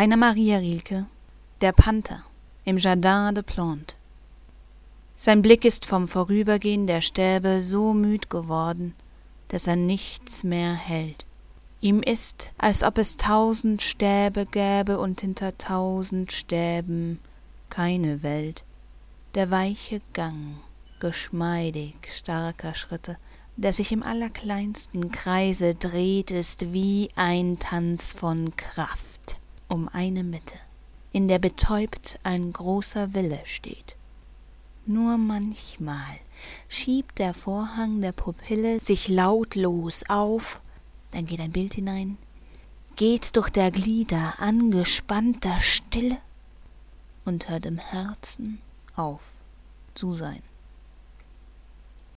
Rainer Maria Rilke Der Panther im Jardin de Plantes Sein Blick ist vom Vorübergehen der Stäbe so müd geworden, dass er nichts mehr hält. Ihm ist, als ob es tausend Stäbe gäbe und hinter tausend Stäben keine Welt. Der weiche Gang geschmeidig starker Schritte, der sich im allerkleinsten Kreise dreht, ist wie ein Tanz von Kraft um eine Mitte, in der betäubt ein großer Wille steht. Nur manchmal schiebt der Vorhang der Pupille sich lautlos auf, dann geht ein Bild hinein, geht durch der Glieder angespannter Stille und hört im Herzen auf zu sein.